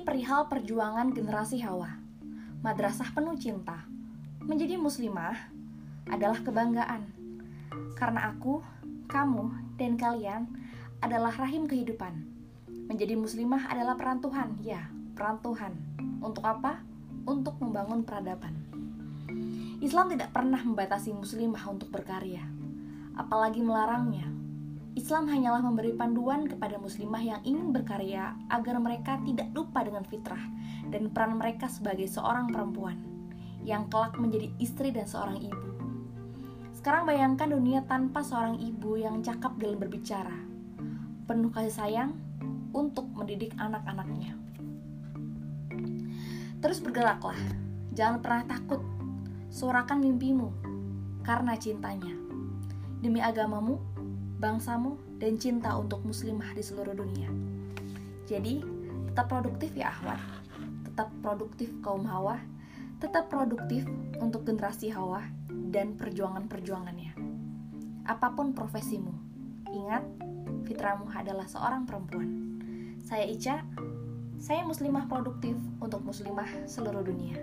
perihal perjuangan generasi Hawa. Madrasah penuh cinta. Menjadi muslimah adalah kebanggaan. Karena aku, kamu, dan kalian adalah rahim kehidupan. Menjadi muslimah adalah peran Tuhan, ya, peran Tuhan. Untuk apa? Untuk membangun peradaban. Islam tidak pernah membatasi muslimah untuk berkarya, apalagi melarangnya. Islam hanyalah memberi panduan kepada muslimah yang ingin berkarya agar mereka tidak lupa dengan fitrah dan peran mereka sebagai seorang perempuan yang kelak menjadi istri dan seorang ibu. Sekarang bayangkan dunia tanpa seorang ibu yang cakap dalam berbicara, penuh kasih sayang untuk mendidik anak-anaknya. Terus bergeraklah, jangan pernah takut, suarakan mimpimu karena cintanya. Demi agamamu, bangsamu, dan cinta untuk muslimah di seluruh dunia. Jadi, tetap produktif ya Ahwat. Tetap produktif kaum Hawa, tetap produktif untuk generasi Hawa dan perjuangan-perjuangannya. Apa pun profesimu, ingat, fitramu adalah seorang perempuan. Saya Ica, saya muslimah produktif untuk muslimah seluruh dunia.